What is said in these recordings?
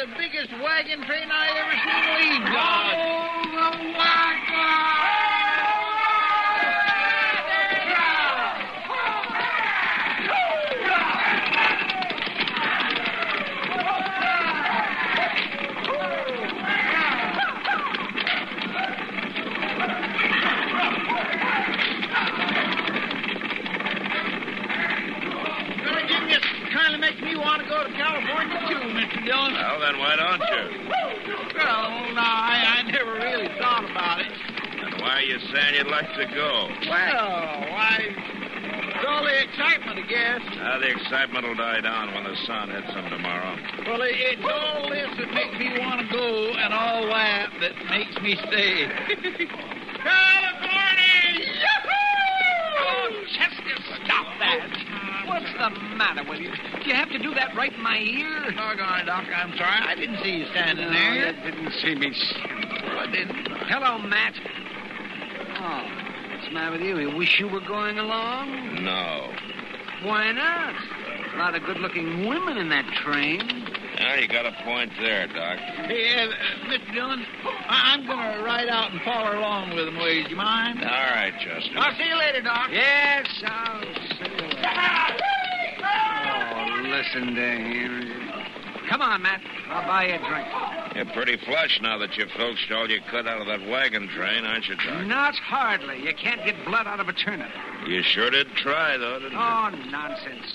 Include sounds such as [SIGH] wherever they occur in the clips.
The biggest wagon train I ever seen leave. Makes me want to go to California, too, Mr. Dillon. Well, then why don't you? Well, no, I, I never really thought about it. And why are you saying you'd like to go? Well, why, it's all the excitement, I guess. Ah, the excitement will die down when the sun hits them tomorrow. Well, it, it's all this that makes me want to go and all that that makes me stay. [LAUGHS] the matter with you? Do you have to do that right in my ear? Doggone it, Doc, I'm sorry. I didn't see you standing there. You didn't see me. I didn't. Hello, Matt. Oh, what's the matter with you? You wish you were going along? No. Why not? A lot of good-looking women in that train. Yeah, you got a point there, Doc. Hey, uh, Mr. Dillon, I- I'm going to ride out and follow along with them, will you mind? All right, Chester. I'll see you later, Doc. Yes, I'll Oh, listen to him. Come on, Matt. I'll buy you a drink. You're pretty flush now that you filched all you could out of that wagon train, aren't you, Doc? Not hardly. You can't get blood out of a turnip. You sure did try, though, didn't you? Oh, nonsense.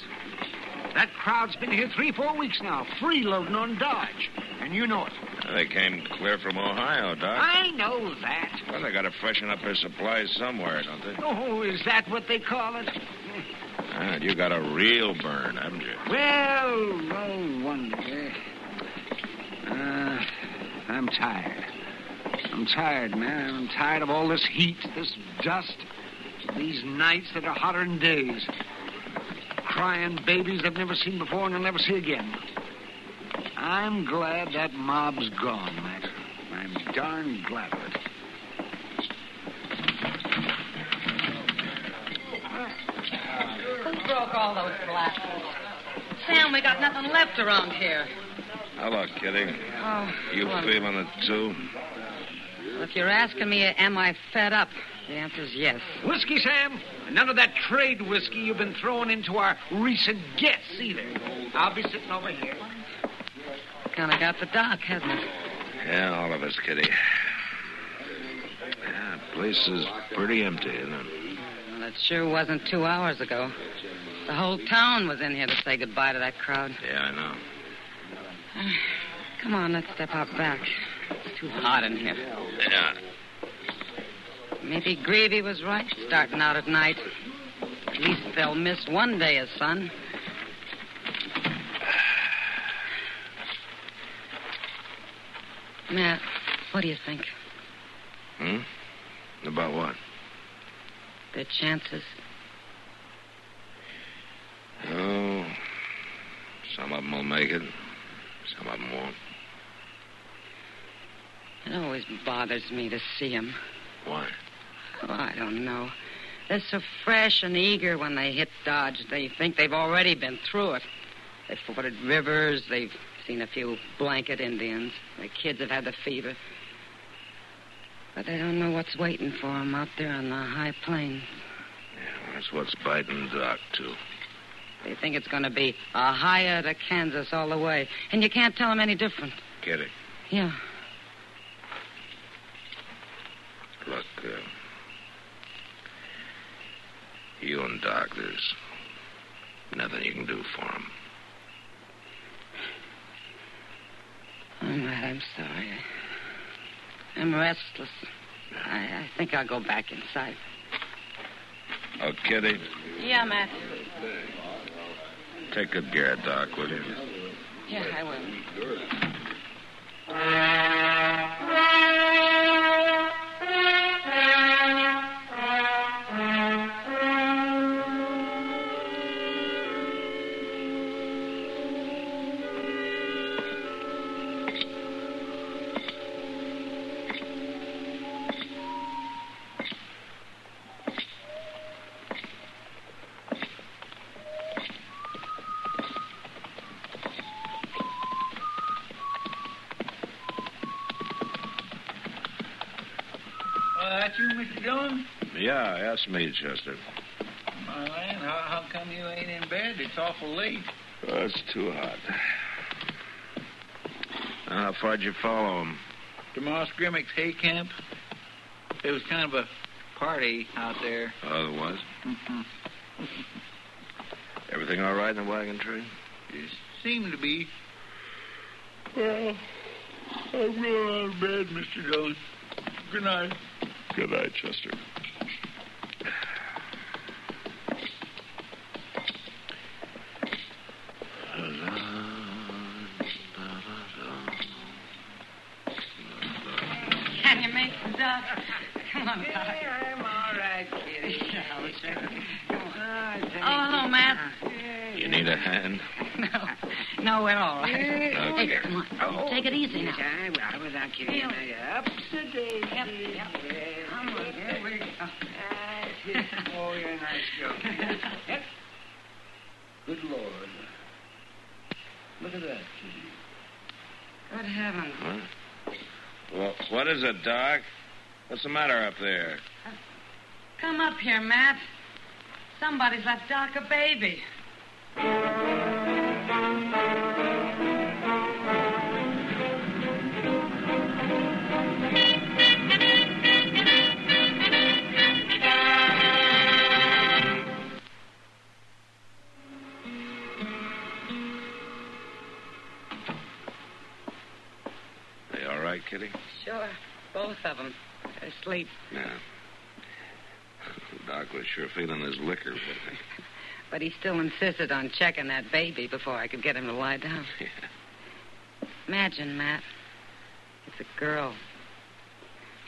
That crowd's been here three, four weeks now, freeloading on Dodge. And you know it. They came clear from Ohio, Doc. I know that. Well, they got to freshen up their supplies somewhere, don't they? Oh, is that what they call it? You got a real burn, haven't you? Well, no wonder. Uh, I'm tired. I'm tired, man. I'm tired of all this heat, this dust, these nights that are hotter than days. Crying babies I've never seen before and I'll never see again. I'm glad that mob's gone, Max. I'm darn glad of it. Who broke all those glasses? Sam, we got nothing left around here. Hello, Kitty. Oh, You well, feeling it, too? if you're asking me, am I fed up? The answer's yes. Whiskey, Sam? None of that trade whiskey you've been throwing into our recent guests, either. I'll be sitting over here. Kind of got the doc, hasn't it? Yeah, all of us, Kitty. Yeah, the place is pretty empty, isn't it? It sure wasn't two hours ago. The whole town was in here to say goodbye to that crowd. Yeah, I know. [SIGHS] Come on, let's step out back. It's too hot in here. Yeah. Maybe Greavy was right, starting out at night. At least they'll miss one day of sun. [SIGHS] Matt, what do you think? Hmm? About what? their chances. Oh, some of them will make it, some of them won't. It always bothers me to see them. Why? Oh, I don't know. They're so fresh and eager when they hit Dodge. They think they've already been through it. They've forded rivers. They've seen a few blanket Indians. The kids have had the fever. But they don't know what's waiting for them out there on the high plains. Yeah, that's what's biting Doc, too. They think it's going to be a Ohio to Kansas all the way. And you can't tell them any different. Get it? Yeah. Look, uh, you and Doc, there's nothing you can do for him. All right, I'm sorry. I'm restless. I, I think I'll go back inside. Oh, Kitty, Yeah, Matt. take good care of Doc, will you? Yeah, I will. Yeah, that's me, Chester. My land, how, how come you ain't in bed? It's awful late. Oh, it's too hot. How far'd you follow him? To Moss Grimmick's hay camp. It was kind of a party out there. Oh, there was? Mm-hmm. [LAUGHS] Everything all right in the wagon train? It seemed to be. Well, I'm going out of bed, Mr. Dillon. Good night. Good night, Chester. You need a hand? [LAUGHS] No, no, we're all right. Okay. Hey, come on. Oh, oh. Take it easy now. I will, without Kitty. Feel Up to date. Yep, yep. Come on, here we go. Oh, you're a nice girl. Yep. Good Lord. Look at that, Kitty. Good heavens. What? Well, what is it, Doc? What's the matter up there? Come up here, Matt. Somebody's left Doc a baby. They all right, Kitty? Sure, both of them. They're asleep. Yeah. Doc was sure feeling his liquor, wasn't he? But he still insisted on checking that baby before I could get him to lie down. [LAUGHS] Imagine, Matt. It's a girl.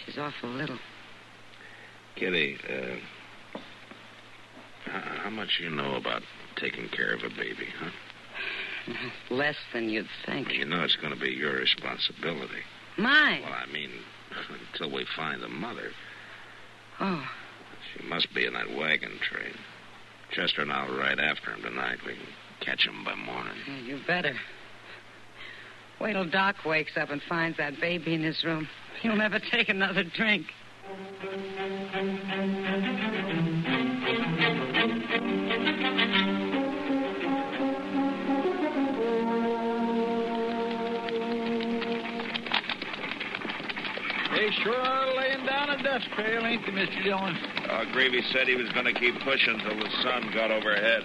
She's awful little. Kitty, uh, how, how much you know about taking care of a baby, huh? [SIGHS] Less than you'd think. You know it's going to be your responsibility. Mine. Well, I mean, [LAUGHS] until we find the mother. Oh, She must be in that wagon train. Chester and I'll ride after him tonight. We can catch him by morning. yeah, you better. Wait till Doc wakes up and finds that baby in his room. He'll never take another drink. They sure are laying down a dust trail, ain't they, Mr. Dillon? Uh, Greavy said he was going to keep pushing till the sun got overhead.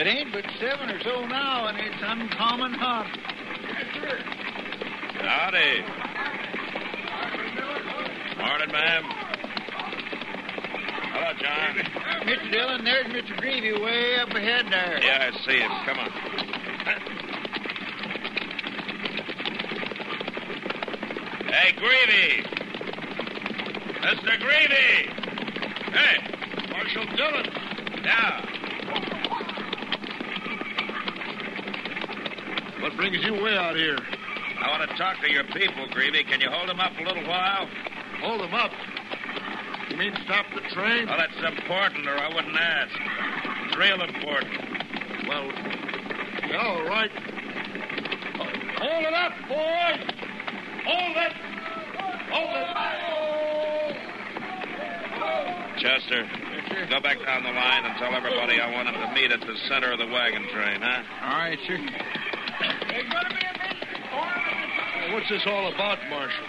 It ain't but seven or so now, and it's uncommon hot. Howdy. Morning, ma'am. Hello, John. Mr. Dillon, there's Mr. Greavy way up ahead there. Yeah, I see him. Come on. Hey, Greavy! Mr. Greavy! Hey, Marshal Dillon. Yeah. What brings you way out here? I want to talk to your people, Greavy. Can you hold them up a little while? Hold them up. You mean stop the train? Well, that's important, or I wouldn't ask. It's real important. Well, yeah, all right. Hold it up, boys! Hold it! Hold it! Chester, go back down the line and tell everybody I want them to meet at the center of the wagon train, huh? All right, sir. What's this all about, Marshal?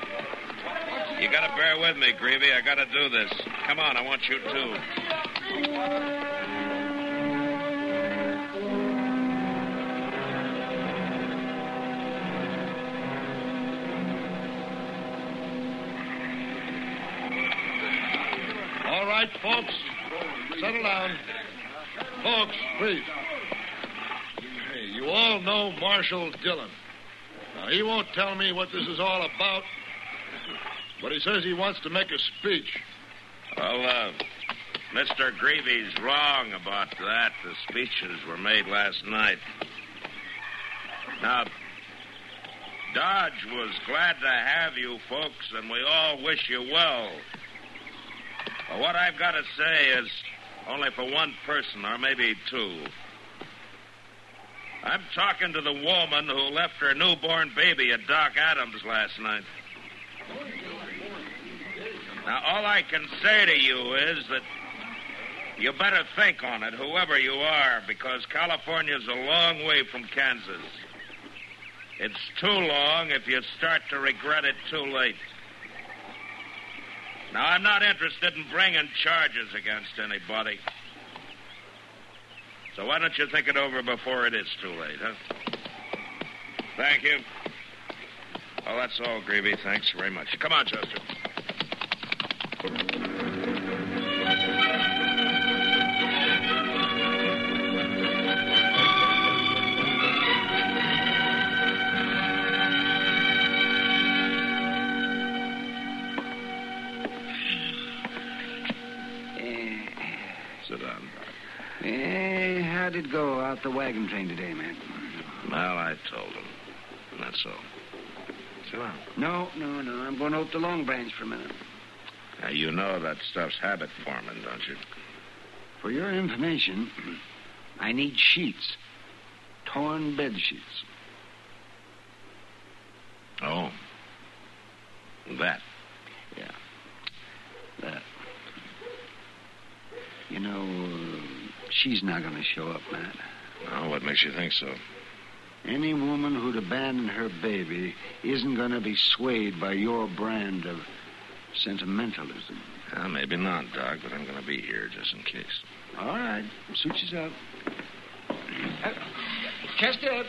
You gotta bear with me, Greavy. I gotta do this. Come on, I want you too. Right, folks. Settle down. Folks, please. Hey, you all know Marshal Dillon. Now, he won't tell me what this is all about, but he says he wants to make a speech. Well, uh, Mr. Greavy's wrong about that. The speeches were made last night. Now, Dodge was glad to have you folks, and we all wish you well. But what I've got to say is only for one person, or maybe two. I'm talking to the woman who left her newborn baby at Doc Adams last night. Now, all I can say to you is that you better think on it, whoever you are, because California's a long way from Kansas. It's too long if you start to regret it too late. Now, I'm not interested in bringing charges against anybody. So why don't you think it over before it is too late, huh? Thank you. Well, that's all, Greavy. Thanks very much. Come on, Chester. How'd it go out the wagon train today, man? Well, I told him. And that's all. Sit down. No, no, no. I'm going out to Long Branch for a minute. Now, you know that stuff's habit forming, don't you? For your information, [CLEARS THROAT] I need sheets. Torn bed sheets. Oh. That. Yeah. That. You know, she's not going to show up, Matt. Well, what makes you think so? Any woman who'd abandon her baby isn't going to be swayed by your brand of sentimentalism. Well, maybe not, Doc, but I'm going to be here just in case. All right. Suit yourself. Uh, Chester,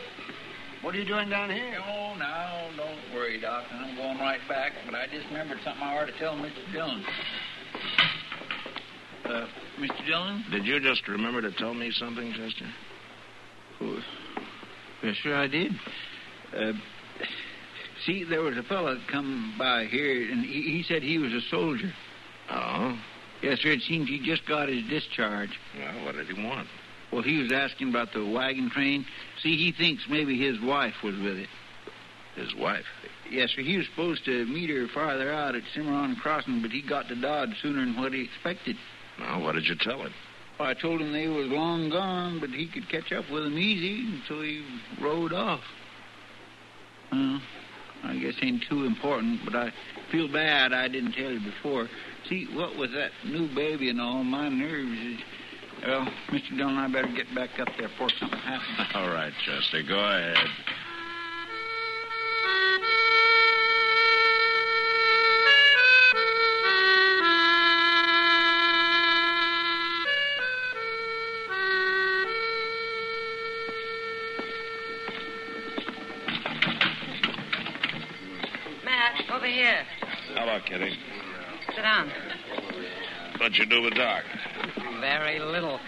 what are you doing down here? Oh, now, don't worry, Doc. I'm going right back, but I just remembered something I ought to tell Mr. Dillon. Uh, Mr. Dillon? Did you just remember to tell me something, Chester? Oh, yes, sure I did. Uh, see, there was a fellow that come by here, and he, he said he was a soldier. Oh? Yes, sir. It seems he just got his discharge. Well, what did he want? Well, he was asking about the wagon train. See, he thinks maybe his wife was with it. His wife. Yes, sir. He was supposed to meet her farther out at Cimarron Crossing, but he got to Dodge sooner than what he expected. Well, what did you tell him? I told him they was long gone, but he could catch up with them easy, and so he rode off. Well, I guess ain't too important, but I feel bad I didn't tell you before. See, what with that new baby and all, my nerves is... Well, Mr. Dillon, I better get back up there before something happens. All right, Chester, go ahead. Over here. Hello, Kitty. Sit down. What'd you do with Doc? Very little.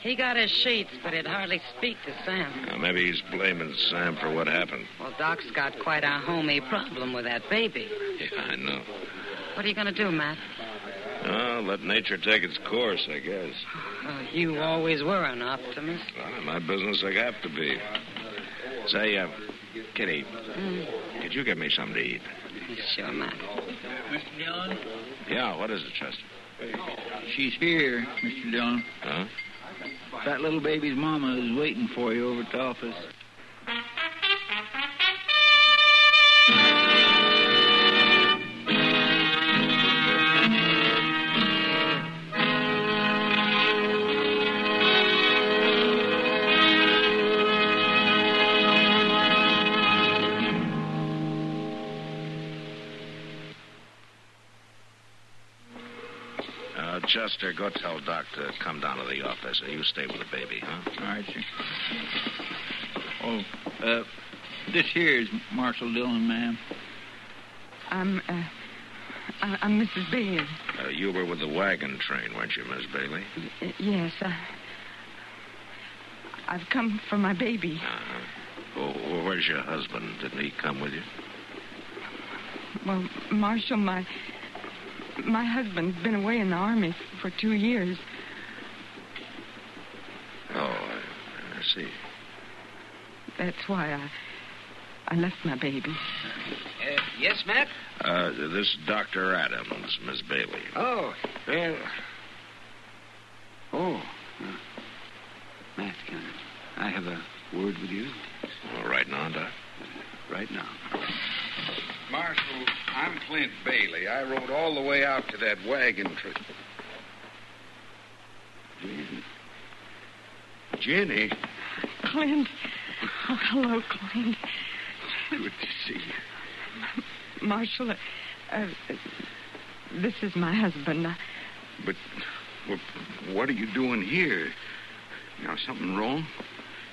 He got his sheets, but he'd hardly speak to Sam. Now, maybe he's blaming Sam for what happened. Well, Doc's got quite a homey problem with that baby. Yeah, I know. What are you going to do, Matt? Oh, let nature take its course, I guess. Uh, you always were an optimist. Well, in my business, I have to be. Say, uh, Kitty, could you get me something to eat? Sure, Matt. Mr. Dillon? Yeah, what is it, Chester? She's here, Mr. Dillon. Huh? That little baby's mama is waiting for you over at the office. Chester, go tell Doc to come down to the office, and you stay with the baby, huh? All right, sir. Oh, uh, this here is Marshal Dillon, ma'am. I'm, uh, I- I'm Mrs. Bailey. Uh, you were with the wagon train, weren't you, Miss Bailey? Y- Yes, I, I've come for my baby. Uh-huh. Oh, where's your husband? Didn't he come with you? Well, Marshal, my my husband's been away in the army for two years. Oh, I, I see. That's why I I left my baby. Uh, yes, Matt? Uh, this is Dr. Adams, Miss Bailey. Oh, well. Oh. uh, Matt, can I have a word with you All right now, Doc. right now? Marshal, I'm Clint Bailey. I rode all the way out to that wagon trip. Jenny. Jenny, Clint. Oh, hello, Clint. good to see you. Marshal, uh, uh, this is my husband. Uh, But well, what are you doing here? Now, something wrong?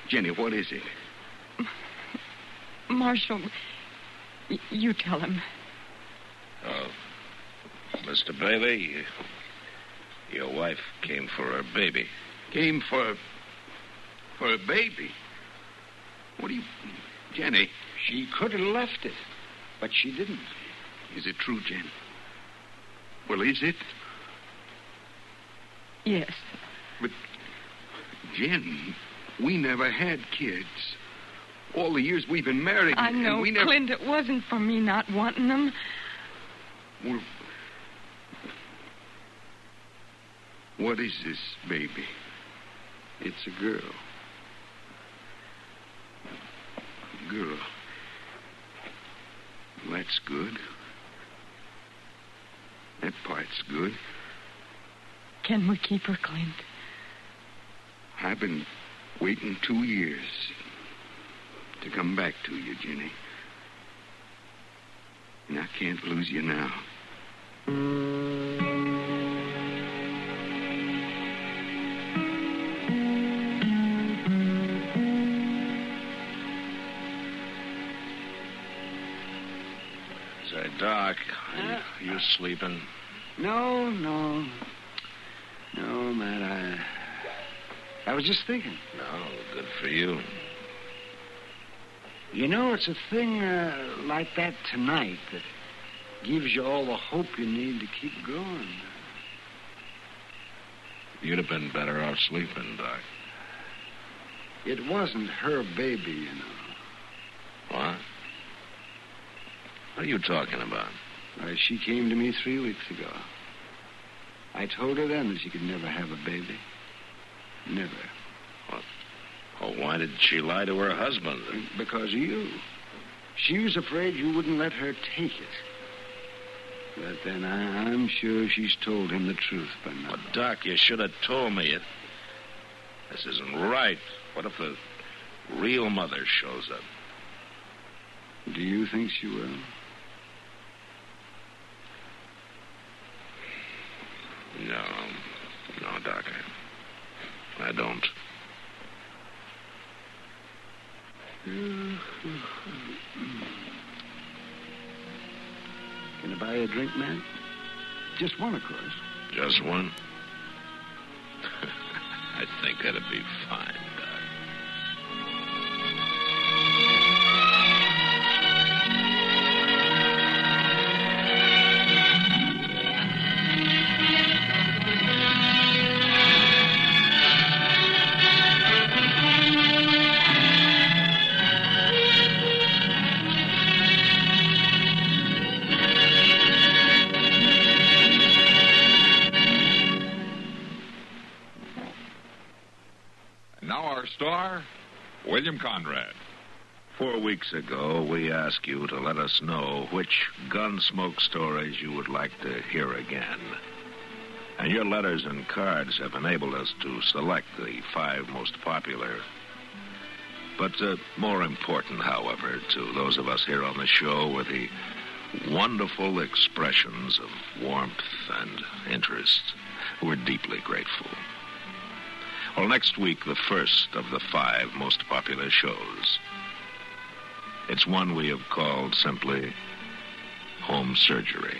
Jenny, what is it? Marshal, y- you tell him. Oh, Mr. Bailey, your wife came for her baby. Came for for a baby. What do you, Jenny? She could have left it, but she didn't. Is it true, Jen? Well, is it? Yes. But, Jen, we never had kids. All the years we've been married, I know, we never. Clint. It wasn't for me not wanting them. Well, what is this baby? It's a girl. Girl. That's good. That part's good. Can we keep her, Clint? I've been waiting two years to come back to you, Jenny. And I can't lose you now. Say, Doc, you, uh, you sleeping? No, no. No, Matt, I. I was just thinking. No, good for you. You know, it's a thing uh, like that tonight that gives you all the hope you need to keep going. You'd have been better off sleeping, Doc. It wasn't her baby, you know. What? What are you talking about? Why, she came to me three weeks ago. I told her then that she could never have a baby. Never. Oh, why did she lie to her husband? Because of you. She was afraid you wouldn't let her take it. But then I, I'm sure she's told him the truth by now. Well, Doc, you should have told me it. This isn't right. What if the real mother shows up? Do you think she will? No. No, Doc. I, I don't. Can I buy you a drink, man? Just one, of course. Just one? [LAUGHS] I think that'd be fine, weeks ago, we asked you to let us know which gunsmoke stories you would like to hear again. And your letters and cards have enabled us to select the five most popular. But uh, more important, however, to those of us here on the show were the wonderful expressions of warmth and interest. We're deeply grateful. Well, next week, the first of the five most popular shows. It's one we have called simply Home Surgery.